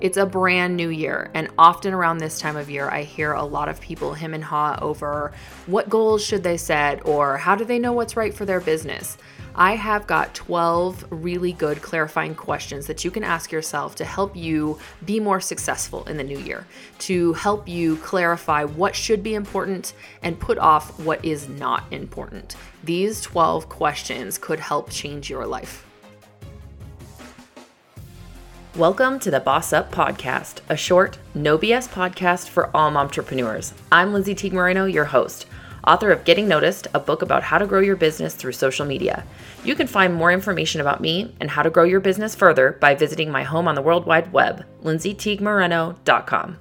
It's a brand new year, and often around this time of year, I hear a lot of people him and haw over what goals should they set or how do they know what's right for their business. I have got 12 really good clarifying questions that you can ask yourself to help you be more successful in the new year, to help you clarify what should be important and put off what is not important. These 12 questions could help change your life. Welcome to the Boss Up Podcast, a short, no BS podcast for all entrepreneurs. I'm Lindsay Teague Moreno, your host, author of Getting Noticed, a book about how to grow your business through social media. You can find more information about me and how to grow your business further by visiting my home on the World Wide Web, lindsayteaguemoreno.com.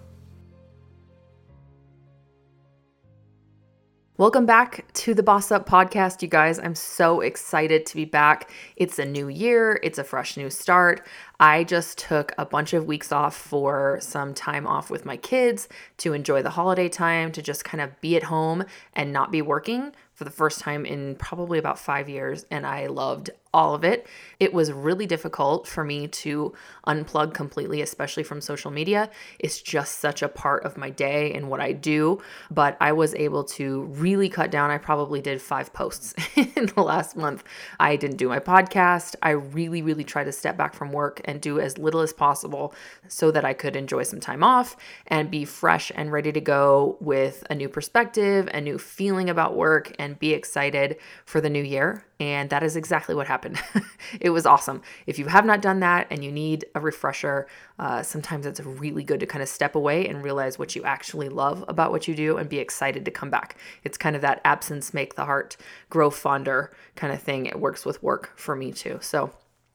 Welcome back to the Boss Up podcast, you guys. I'm so excited to be back. It's a new year, it's a fresh new start. I just took a bunch of weeks off for some time off with my kids to enjoy the holiday time, to just kind of be at home and not be working for the first time in probably about five years, and I loved all of it. It was really difficult for me to unplug completely, especially from social media. It's just such a part of my day and what I do, but I was able to really cut down. I probably did five posts in the last month. I didn't do my podcast. I really, really tried to step back from work and do as little as possible so that I could enjoy some time off and be fresh and ready to go with a new perspective, a new feeling about work, and be excited for the new year. And that is exactly what happened. it was awesome. If you have not done that and you need a refresher, uh, sometimes it's really good to kind of step away and realize what you actually love about what you do and be excited to come back. It's kind of that absence make the heart grow fonder kind of thing. It works with work for me too. So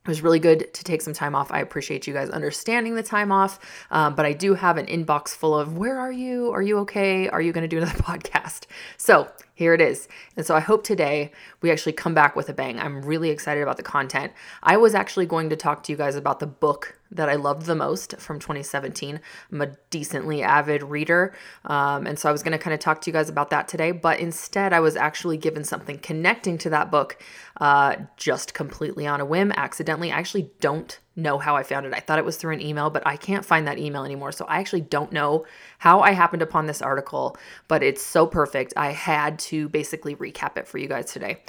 it was really good to take some time off. I appreciate you guys understanding the time off, um, but I do have an inbox full of where are you? Are you okay? Are you going to do another podcast? So here it is. And so I hope today we actually come back with a bang. I'm really excited about the content. I was actually going to talk to you guys about the book that I loved the most from 2017. I'm a decently avid reader. Um, and so I was going to kind of talk to you guys about that today. But instead, I was actually given something connecting to that book uh, just completely on a whim, accidentally. I actually don't know how I found it. I thought it was through an email, but I can't find that email anymore. So I actually don't know how I happened upon this article, but it's so perfect. I had to basically recap it for you guys today.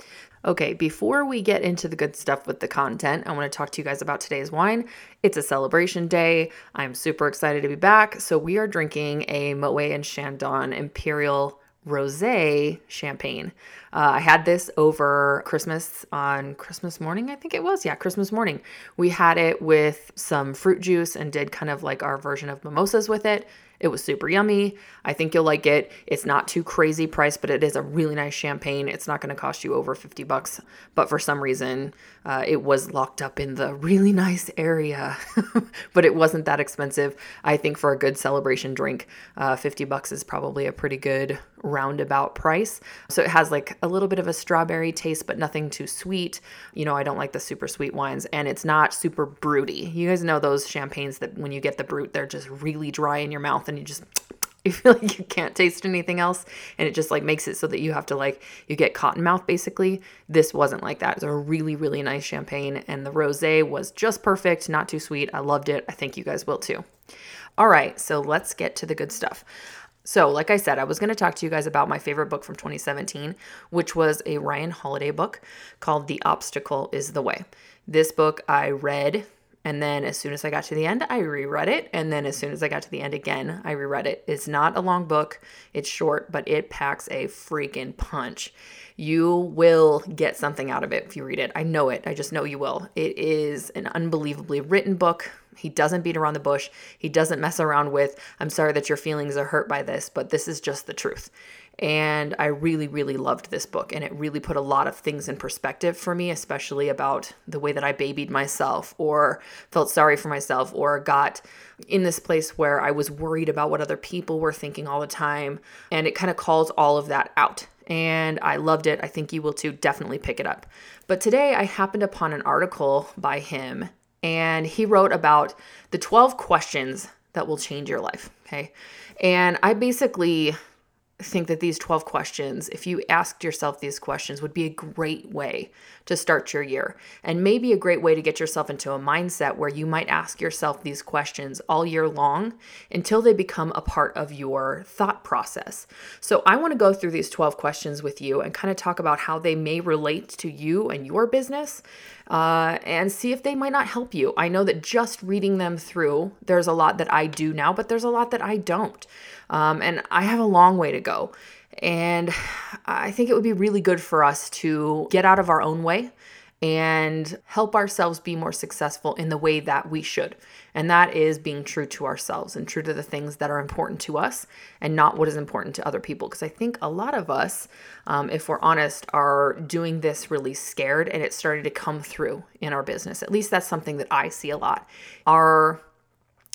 Okay, before we get into the good stuff with the content, I want to talk to you guys about today's wine. It's a celebration day. I'm super excited to be back. So, we are drinking a Moet and Chandon Imperial Rosé champagne. Uh, I had this over Christmas on Christmas morning, I think it was. Yeah, Christmas morning. We had it with some fruit juice and did kind of like our version of mimosas with it. It was super yummy. I think you'll like it. It's not too crazy priced, but it is a really nice champagne. It's not going to cost you over 50 bucks, but for some reason, uh, it was locked up in the really nice area, but it wasn't that expensive. I think for a good celebration drink, uh, 50 bucks is probably a pretty good roundabout price. So it has like a little bit of a strawberry taste, but nothing too sweet. You know, I don't like the super sweet wines, and it's not super broody. You guys know those champagnes that when you get the brut, they're just really dry in your mouth and you just you feel like you can't taste anything else. And it just like makes it so that you have to like you get cotton mouth basically. This wasn't like that. It's a really really nice champagne and the rosé was just perfect not too sweet. I loved it. I think you guys will too. All right so let's get to the good stuff. So, like I said, I was going to talk to you guys about my favorite book from 2017, which was a Ryan Holiday book called The Obstacle is the Way. This book I read and then as soon as I got to the end, I reread it. And then as soon as I got to the end again, I reread it. It's not a long book, it's short, but it packs a freaking punch. You will get something out of it if you read it. I know it. I just know you will. It is an unbelievably written book. He doesn't beat around the bush. He doesn't mess around with, I'm sorry that your feelings are hurt by this, but this is just the truth. And I really, really loved this book. And it really put a lot of things in perspective for me, especially about the way that I babied myself or felt sorry for myself or got in this place where I was worried about what other people were thinking all the time. And it kind of calls all of that out. And I loved it. I think you will too. Definitely pick it up. But today I happened upon an article by him, and he wrote about the 12 questions that will change your life. Okay. And I basically think that these 12 questions, if you asked yourself these questions, would be a great way to start your year. And maybe a great way to get yourself into a mindset where you might ask yourself these questions all year long until they become a part of your thought process. So I want to go through these 12 questions with you and kind of talk about how they may relate to you and your business. Uh, and see if they might not help you. I know that just reading them through, there's a lot that I do now, but there's a lot that I don't. Um, and I have a long way to go. And I think it would be really good for us to get out of our own way and help ourselves be more successful in the way that we should. And that is being true to ourselves and true to the things that are important to us and not what is important to other people. Because I think a lot of us, um, if we're honest, are doing this really scared and it's starting to come through in our business. At least that's something that I see a lot. Our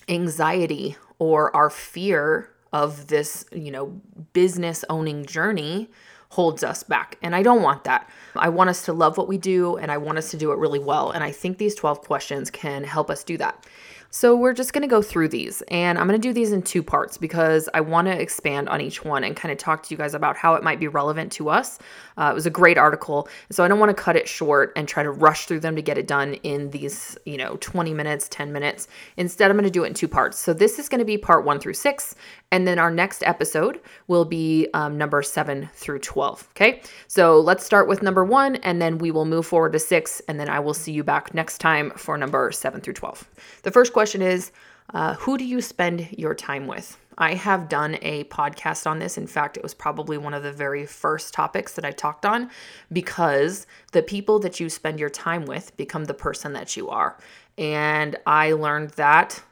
anxiety or our fear of this, you know, business owning journey holds us back. And I don't want that. I want us to love what we do and I want us to do it really well. And I think these 12 questions can help us do that. So we're just going to go through these and I'm going to do these in two parts because I want to expand on each one and kind of talk to you guys about how it might be relevant to us. Uh, it was a great article. So I don't want to cut it short and try to rush through them to get it done in these, you know, 20 minutes, 10 minutes. Instead, I'm going to do it in two parts. So this is going to be part one through six. And then our next episode will be um, number seven through 12. Okay. So let's start with number one and then we will move forward to six. And then I will see you back next time for number seven through 12. The first question is uh, Who do you spend your time with? I have done a podcast on this. In fact, it was probably one of the very first topics that I talked on because the people that you spend your time with become the person that you are. And I learned that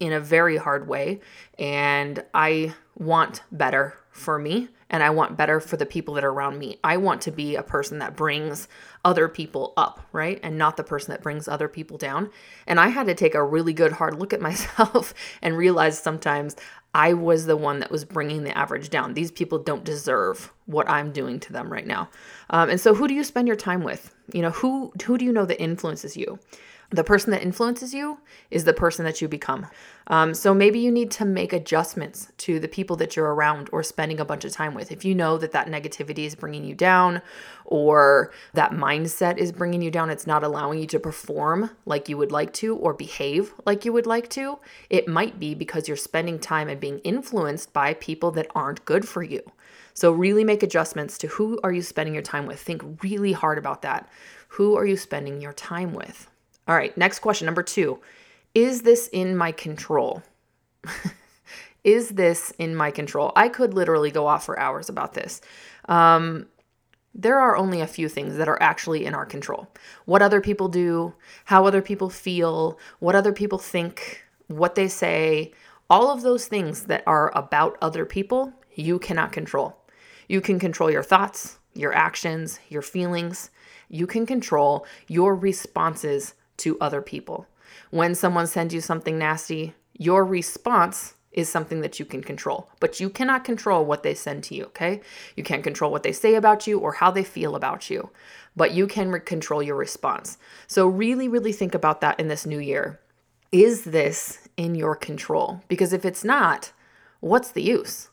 in a very hard way. And I want better for me and I want better for the people that are around me. I want to be a person that brings other people up, right? And not the person that brings other people down. And I had to take a really good hard look at myself and realize sometimes I was the one that was bringing the average down. These people don't deserve what I'm doing to them right now. Um, and so, who do you spend your time with? You know, who who do you know that influences you? The person that influences you is the person that you become. Um, so maybe you need to make adjustments to the people that you're around or spending a bunch of time with. If you know that that negativity is bringing you down or that mindset is bringing you down, it's not allowing you to perform like you would like to or behave like you would like to, it might be because you're spending time and being influenced by people that aren't good for you. So really make adjustments to who are you spending your time with. Think really hard about that. Who are you spending your time with? All right, next question, number two. Is this in my control? is this in my control? I could literally go off for hours about this. Um, there are only a few things that are actually in our control. What other people do, how other people feel, what other people think, what they say, all of those things that are about other people, you cannot control. You can control your thoughts, your actions, your feelings. You can control your responses to other people. When someone sends you something nasty, your response is something that you can control, but you cannot control what they send to you, okay? You can't control what they say about you or how they feel about you, but you can re- control your response. So, really, really think about that in this new year. Is this in your control? Because if it's not, what's the use?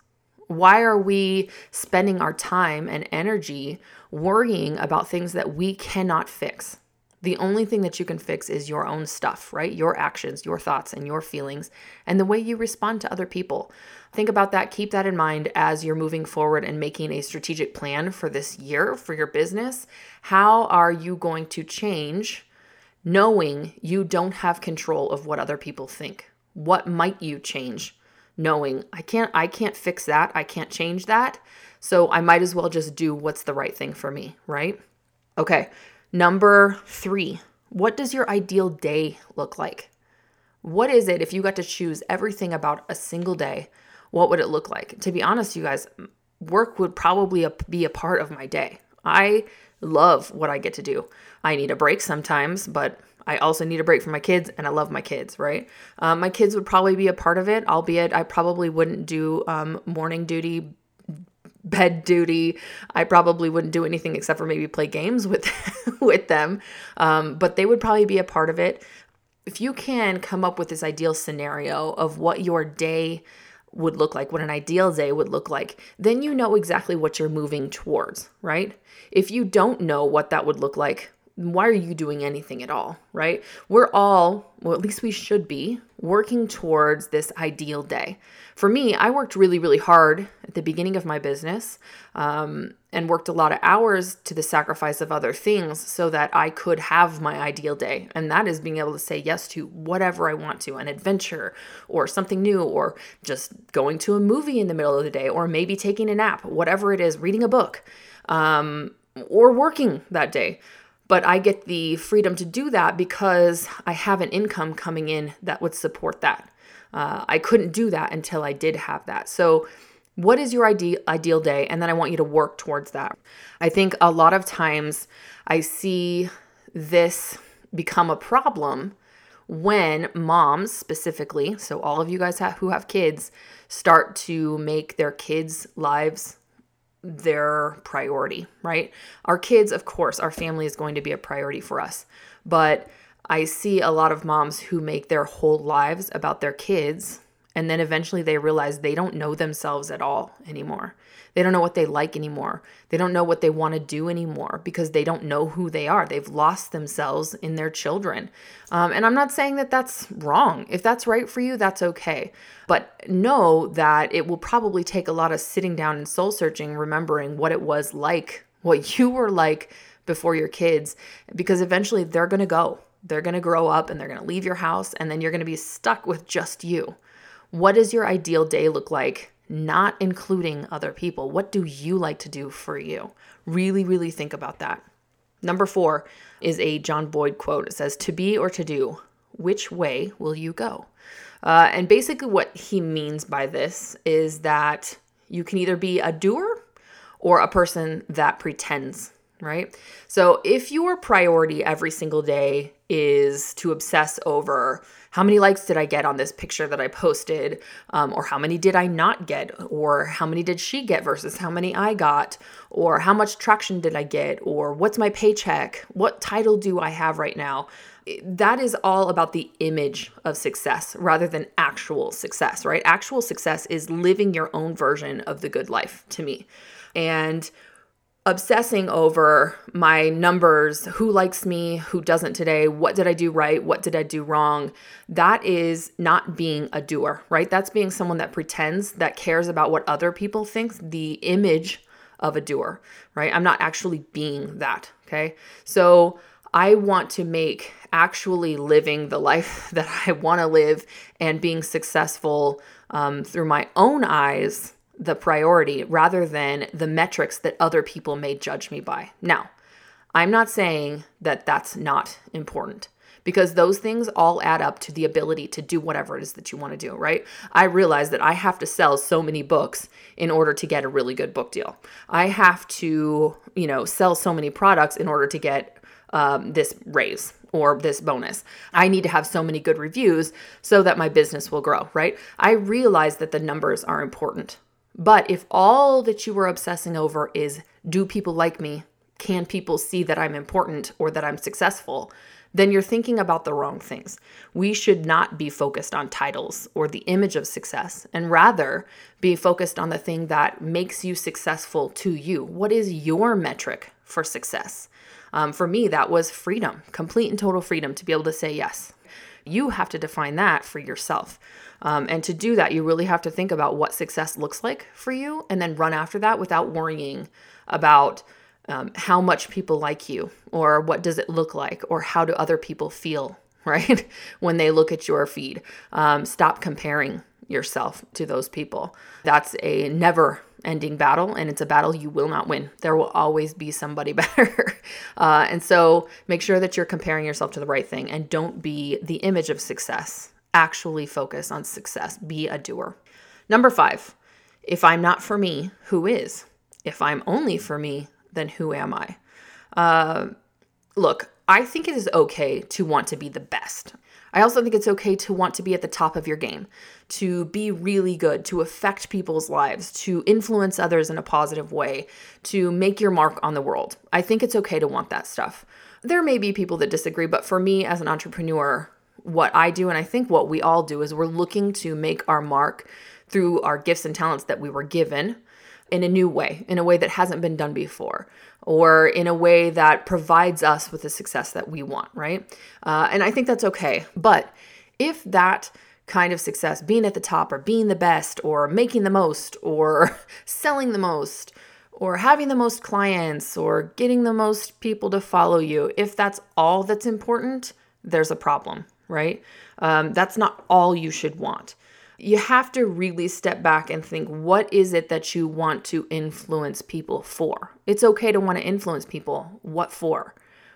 Why are we spending our time and energy worrying about things that we cannot fix? The only thing that you can fix is your own stuff, right? Your actions, your thoughts, and your feelings, and the way you respond to other people. Think about that. Keep that in mind as you're moving forward and making a strategic plan for this year for your business. How are you going to change knowing you don't have control of what other people think? What might you change knowing I can't I can't fix that. I can't change that. So I might as well just do what's the right thing for me, right? Okay. Number three, what does your ideal day look like? What is it if you got to choose everything about a single day? What would it look like? To be honest, you guys, work would probably be a part of my day. I love what I get to do. I need a break sometimes, but I also need a break from my kids, and I love my kids, right? Um, my kids would probably be a part of it, albeit I probably wouldn't do um, morning duty bed duty. I probably wouldn't do anything except for maybe play games with with them, um, but they would probably be a part of it. If you can come up with this ideal scenario of what your day would look like, what an ideal day would look like, then you know exactly what you're moving towards, right? If you don't know what that would look like, why are you doing anything at all, right? We're all, well, at least we should be, working towards this ideal day. For me, I worked really, really hard at the beginning of my business um, and worked a lot of hours to the sacrifice of other things so that I could have my ideal day. And that is being able to say yes to whatever I want to an adventure or something new, or just going to a movie in the middle of the day, or maybe taking a nap, whatever it is, reading a book, um, or working that day but I get the freedom to do that because I have an income coming in that would support that. Uh, I couldn't do that until I did have that. So, what is your ideal ideal day? And then I want you to work towards that. I think a lot of times I see this become a problem when moms specifically, so all of you guys have, who have kids, start to make their kids' lives their priority, right? Our kids, of course, our family is going to be a priority for us. But I see a lot of moms who make their whole lives about their kids and then eventually they realize they don't know themselves at all anymore. They don't know what they like anymore. They don't know what they want to do anymore because they don't know who they are. They've lost themselves in their children. Um, and I'm not saying that that's wrong. If that's right for you, that's okay. But know that it will probably take a lot of sitting down and soul searching, remembering what it was like, what you were like before your kids, because eventually they're going to go. They're going to grow up and they're going to leave your house, and then you're going to be stuck with just you. What does your ideal day look like not including other people. What do you like to do for you? Really, really think about that. Number four is a John Boyd quote. It says, To be or to do, which way will you go? Uh, and basically, what he means by this is that you can either be a doer or a person that pretends, right? So, if your priority every single day is to obsess over how many likes did I get on this picture that I posted, um, or how many did I not get, or how many did she get versus how many I got, or how much traction did I get, or what's my paycheck, what title do I have right now. That is all about the image of success rather than actual success, right? Actual success is living your own version of the good life to me. And obsessing over my numbers, who likes me, who doesn't today, what did I do right, what did I do wrong, that is not being a doer, right? That's being someone that pretends, that cares about what other people think, the image of a doer, right? I'm not actually being that, okay? So I want to make actually living the life that I want to live and being successful um, through my own eyes the priority rather than the metrics that other people may judge me by. Now, I'm not saying that that's not important because those things all add up to the ability to do whatever it is that you want to do, right? I realize that I have to sell so many books in order to get a really good book deal. I have to, you know, sell so many products in order to get um, this raise or this bonus. I need to have so many good reviews so that my business will grow, right? I realize that the numbers are important. But if all that you were obsessing over is do people like me? Can people see that I'm important or that I'm successful? Then you're thinking about the wrong things. We should not be focused on titles or the image of success, and rather be focused on the thing that makes you successful to you. What is your metric for success? Um, for me, that was freedom, complete and total freedom to be able to say yes. You have to define that for yourself. Um, and to do that, you really have to think about what success looks like for you and then run after that without worrying about um, how much people like you or what does it look like or how do other people feel, right? when they look at your feed. Um, stop comparing yourself to those people. That's a never ending battle and it's a battle you will not win. There will always be somebody better. uh, and so make sure that you're comparing yourself to the right thing and don't be the image of success actually focus on success, be a doer. Number five, if I'm not for me, who is? If I'm only for me, then who am I? Uh, look, I think it is okay to want to be the best. I also think it's okay to want to be at the top of your game, to be really good, to affect people's lives, to influence others in a positive way, to make your mark on the world. I think it's okay to want that stuff. There may be people that disagree, but for me as an entrepreneur, what I do, and I think what we all do, is we're looking to make our mark through our gifts and talents that we were given in a new way, in a way that hasn't been done before, or in a way that provides us with the success that we want, right? Uh, and I think that's okay. But if that kind of success, being at the top or being the best or making the most or selling the most or having the most clients or getting the most people to follow you, if that's all that's important, there's a problem, right? Um, that's not all you should want. You have to really step back and think what is it that you want to influence people for? It's okay to want to influence people. What for?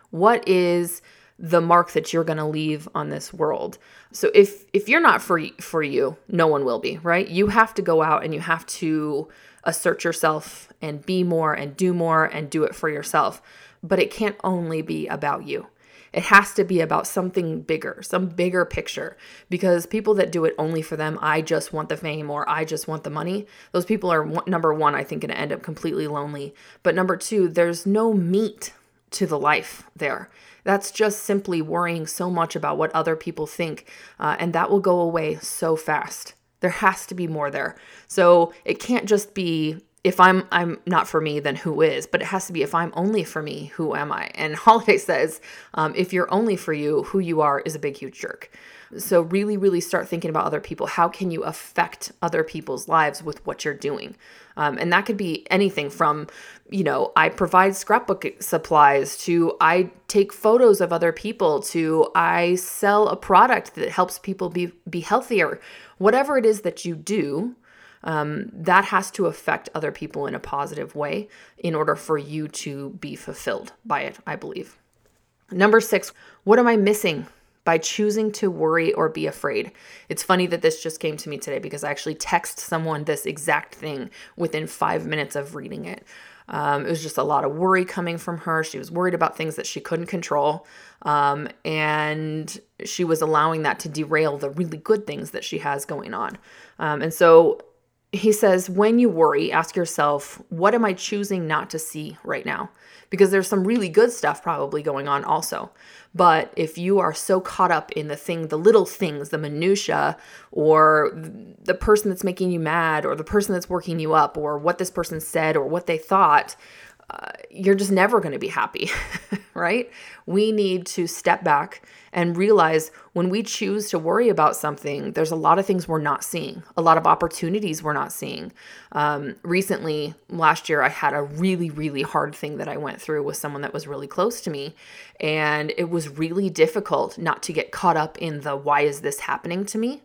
What is the mark that you're going to leave on this world. So if if you're not free for you, no one will be, right? You have to go out and you have to assert yourself and be more and do more and do it for yourself. But it can't only be about you. It has to be about something bigger, some bigger picture. Because people that do it only for them, I just want the fame or I just want the money, those people are number one, I think, going to end up completely lonely. But number two, there's no meat to the life there. That's just simply worrying so much about what other people think, uh, and that will go away so fast. There has to be more there. So it can't just be if I'm I'm not for me, then who is? But it has to be if I'm only for me, who am I? And Holiday says, um, if you're only for you, who you are is a big huge jerk. So, really, really start thinking about other people. How can you affect other people's lives with what you're doing? Um, and that could be anything from, you know, I provide scrapbook supplies to I take photos of other people to I sell a product that helps people be, be healthier. Whatever it is that you do, um, that has to affect other people in a positive way in order for you to be fulfilled by it, I believe. Number six, what am I missing by choosing to worry or be afraid. It's funny that this just came to me today because I actually text someone this exact thing within five minutes of reading it. Um, it was just a lot of worry coming from her. She was worried about things that she couldn't control. Um, and she was allowing that to derail the really good things that she has going on. Um, and so he says, when you worry, ask yourself, what am I choosing not to see right now? Because there's some really good stuff probably going on also. But if you are so caught up in the thing, the little things, the minutia, or the person that's making you mad, or the person that's working you up, or what this person said, or what they thought, you're just never going to be happy, right? We need to step back and realize when we choose to worry about something, there's a lot of things we're not seeing, a lot of opportunities we're not seeing. Um, recently, last year, I had a really, really hard thing that I went through with someone that was really close to me. And it was really difficult not to get caught up in the why is this happening to me?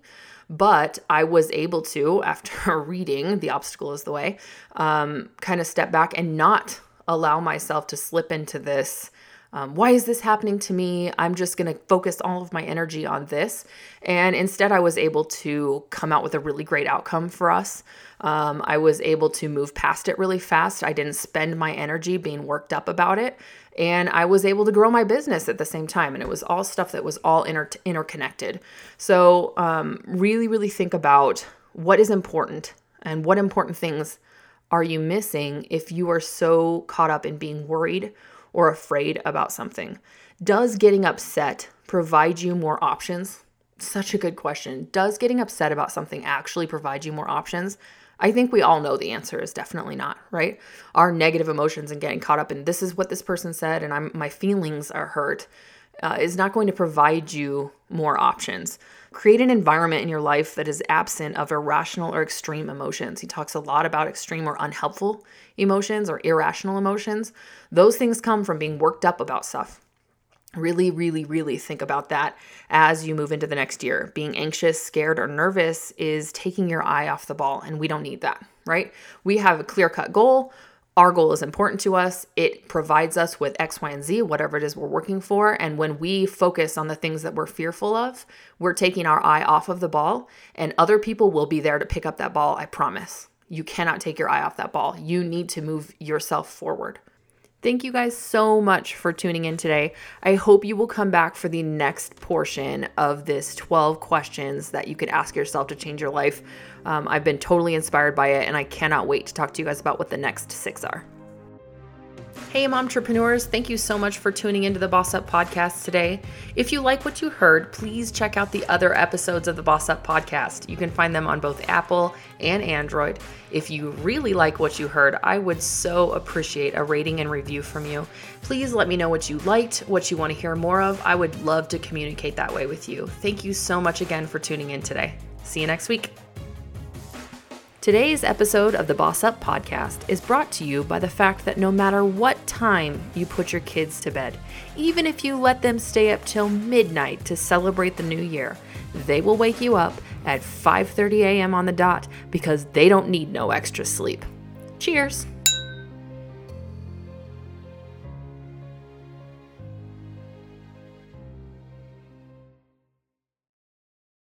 But I was able to, after reading The Obstacle is the Way, um, kind of step back and not allow myself to slip into this. Um, why is this happening to me? I'm just going to focus all of my energy on this. And instead, I was able to come out with a really great outcome for us. Um, I was able to move past it really fast. I didn't spend my energy being worked up about it. And I was able to grow my business at the same time. And it was all stuff that was all inter- interconnected. So, um, really, really think about what is important and what important things are you missing if you are so caught up in being worried or afraid about something? Does getting upset provide you more options? Such a good question. Does getting upset about something actually provide you more options? I think we all know the answer is definitely not, right? Our negative emotions and getting caught up in this is what this person said and I'm my feelings are hurt uh, is not going to provide you more options. Create an environment in your life that is absent of irrational or extreme emotions. He talks a lot about extreme or unhelpful emotions or irrational emotions. Those things come from being worked up about stuff. Really, really, really think about that as you move into the next year. Being anxious, scared, or nervous is taking your eye off the ball, and we don't need that, right? We have a clear cut goal our goal is important to us. It provides us with X, Y, and Z, whatever it is we're working for. And when we focus on the things that we're fearful of, we're taking our eye off of the ball, and other people will be there to pick up that ball. I promise. You cannot take your eye off that ball. You need to move yourself forward. Thank you guys so much for tuning in today. I hope you will come back for the next portion of this 12 questions that you could ask yourself to change your life. Um, I've been totally inspired by it, and I cannot wait to talk to you guys about what the next six are. Hey, entrepreneurs, thank you so much for tuning into the Boss Up Podcast today. If you like what you heard, please check out the other episodes of the Boss Up Podcast. You can find them on both Apple and Android. If you really like what you heard, I would so appreciate a rating and review from you. Please let me know what you liked, what you want to hear more of. I would love to communicate that way with you. Thank you so much again for tuning in today. See you next week. Today's episode of the Boss Up podcast is brought to you by the fact that no matter what time you put your kids to bed, even if you let them stay up till midnight to celebrate the new year, they will wake you up at 5:30 a.m. on the dot because they don't need no extra sleep. Cheers.